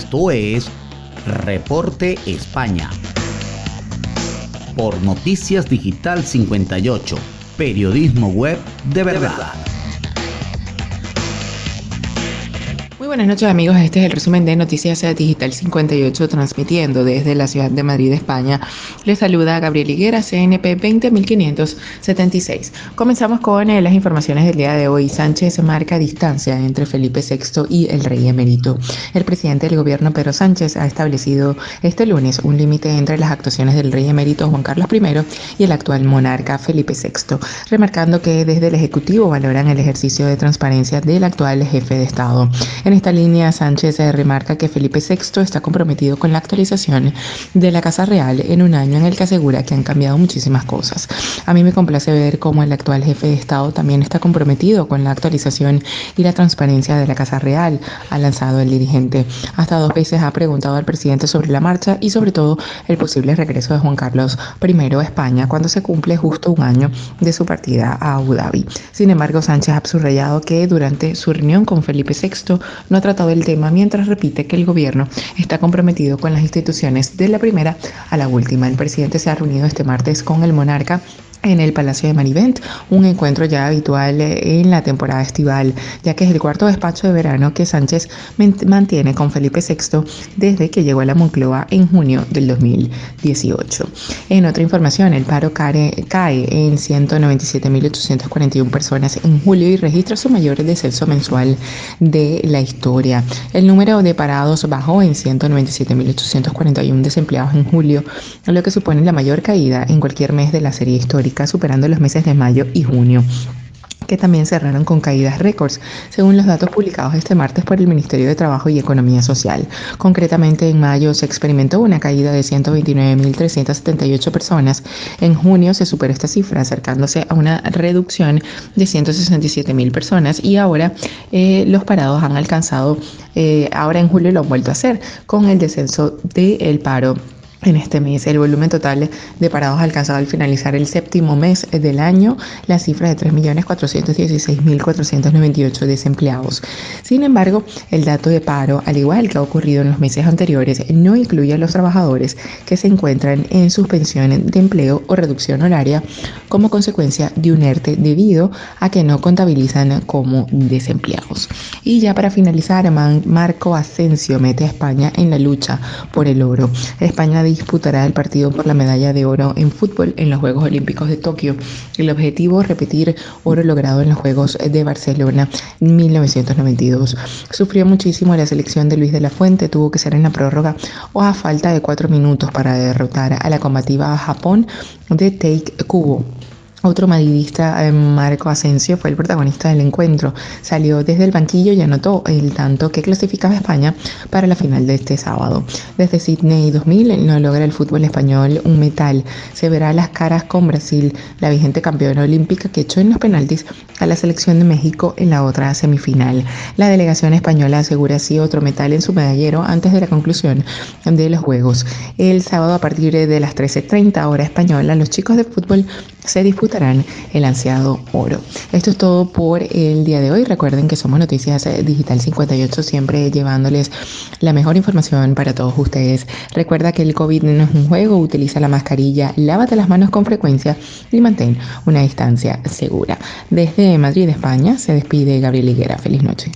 Esto es Reporte España. Por Noticias Digital 58, periodismo web de verdad. Buenas noches amigos, este es el resumen de Noticias Digital 58 transmitiendo desde la ciudad de Madrid, España. Les saluda Gabriel Higuera, CNP 20576. Comenzamos con eh, las informaciones del día de hoy. Sánchez marca distancia entre Felipe VI y el rey emérito. El presidente del gobierno Pedro Sánchez ha establecido este lunes un límite entre las actuaciones del rey emérito Juan Carlos I y el actual monarca Felipe VI, remarcando que desde el Ejecutivo valoran el ejercicio de transparencia del actual jefe de Estado. En esta línea, Sánchez remarca que Felipe VI está comprometido con la actualización de la Casa Real en un año en el que asegura que han cambiado muchísimas cosas. A mí me complace ver cómo el actual jefe de Estado también está comprometido con la actualización y la transparencia de la Casa Real, ha lanzado el dirigente. Hasta dos veces ha preguntado al presidente sobre la marcha y sobre todo el posible regreso de Juan Carlos I a España cuando se cumple justo un año de su partida a Abu Dhabi. Sin embargo, Sánchez ha subrayado que durante su reunión con Felipe VI no ha tratado el tema mientras repite que el gobierno está comprometido con las instituciones de la primera a la última. El presidente se ha reunido este martes con el monarca en el Palacio de Marivent, un encuentro ya habitual eh, en la temporada estival, ya que es el cuarto despacho de verano que Sánchez mantiene con Felipe VI desde que llegó a la Moncloa en junio del 2018. En otra información, el paro cae en 197.841 personas en julio y registra su mayor descenso mensual de la historia. El número de parados bajó en 197.841 desempleados en julio, lo que supone la mayor caída en cualquier mes de la serie histórica superando los meses de mayo y junio que también cerraron con caídas récords, según los datos publicados este martes por el Ministerio de Trabajo y Economía Social. Concretamente, en mayo se experimentó una caída de 129.378 personas. En junio se superó esta cifra, acercándose a una reducción de 167.000 personas y ahora eh, los parados han alcanzado, eh, ahora en julio lo han vuelto a hacer, con el descenso del paro en este mes. El volumen total de parados alcanzado al finalizar el séptimo mes del año la cifra de 3.416.498 desempleados. Sin embargo, el dato de paro, al igual que ha ocurrido en los meses anteriores, no incluye a los trabajadores que se encuentran en suspensión de empleo o reducción horaria como consecuencia de un ERTE debido a que no contabilizan como desempleados. Y ya para finalizar, Marco Asensio mete a España en la lucha por el oro. España disputará el partido por la medalla de oro en fútbol en los Juegos Olímpicos de Tokio. El objetivo, repetir oro logrado en los Juegos de Barcelona en 1992. Sufrió muchísimo la selección de Luis de la Fuente, tuvo que ser en la prórroga o a falta de cuatro minutos para derrotar a la combativa Japón de Take Kubo. Otro madridista, eh, Marco Asensio, fue el protagonista del encuentro. Salió desde el banquillo y anotó el tanto que clasificaba a España para la final de este sábado. Desde Sydney 2000 no logra el fútbol español un metal. Se verá las caras con Brasil, la vigente campeona olímpica que echó en los penaltis a la selección de México en la otra semifinal. La delegación española asegura así otro metal en su medallero antes de la conclusión de los Juegos. El sábado a partir de las 13.30 hora española, los chicos de fútbol se el ansiado oro. Esto es todo por el día de hoy. Recuerden que somos Noticias Digital 58, siempre llevándoles la mejor información para todos ustedes. Recuerda que el COVID no es un juego, utiliza la mascarilla, lávate las manos con frecuencia y mantén una distancia segura. Desde Madrid, España, se despide Gabriel Higuera. Feliz noche.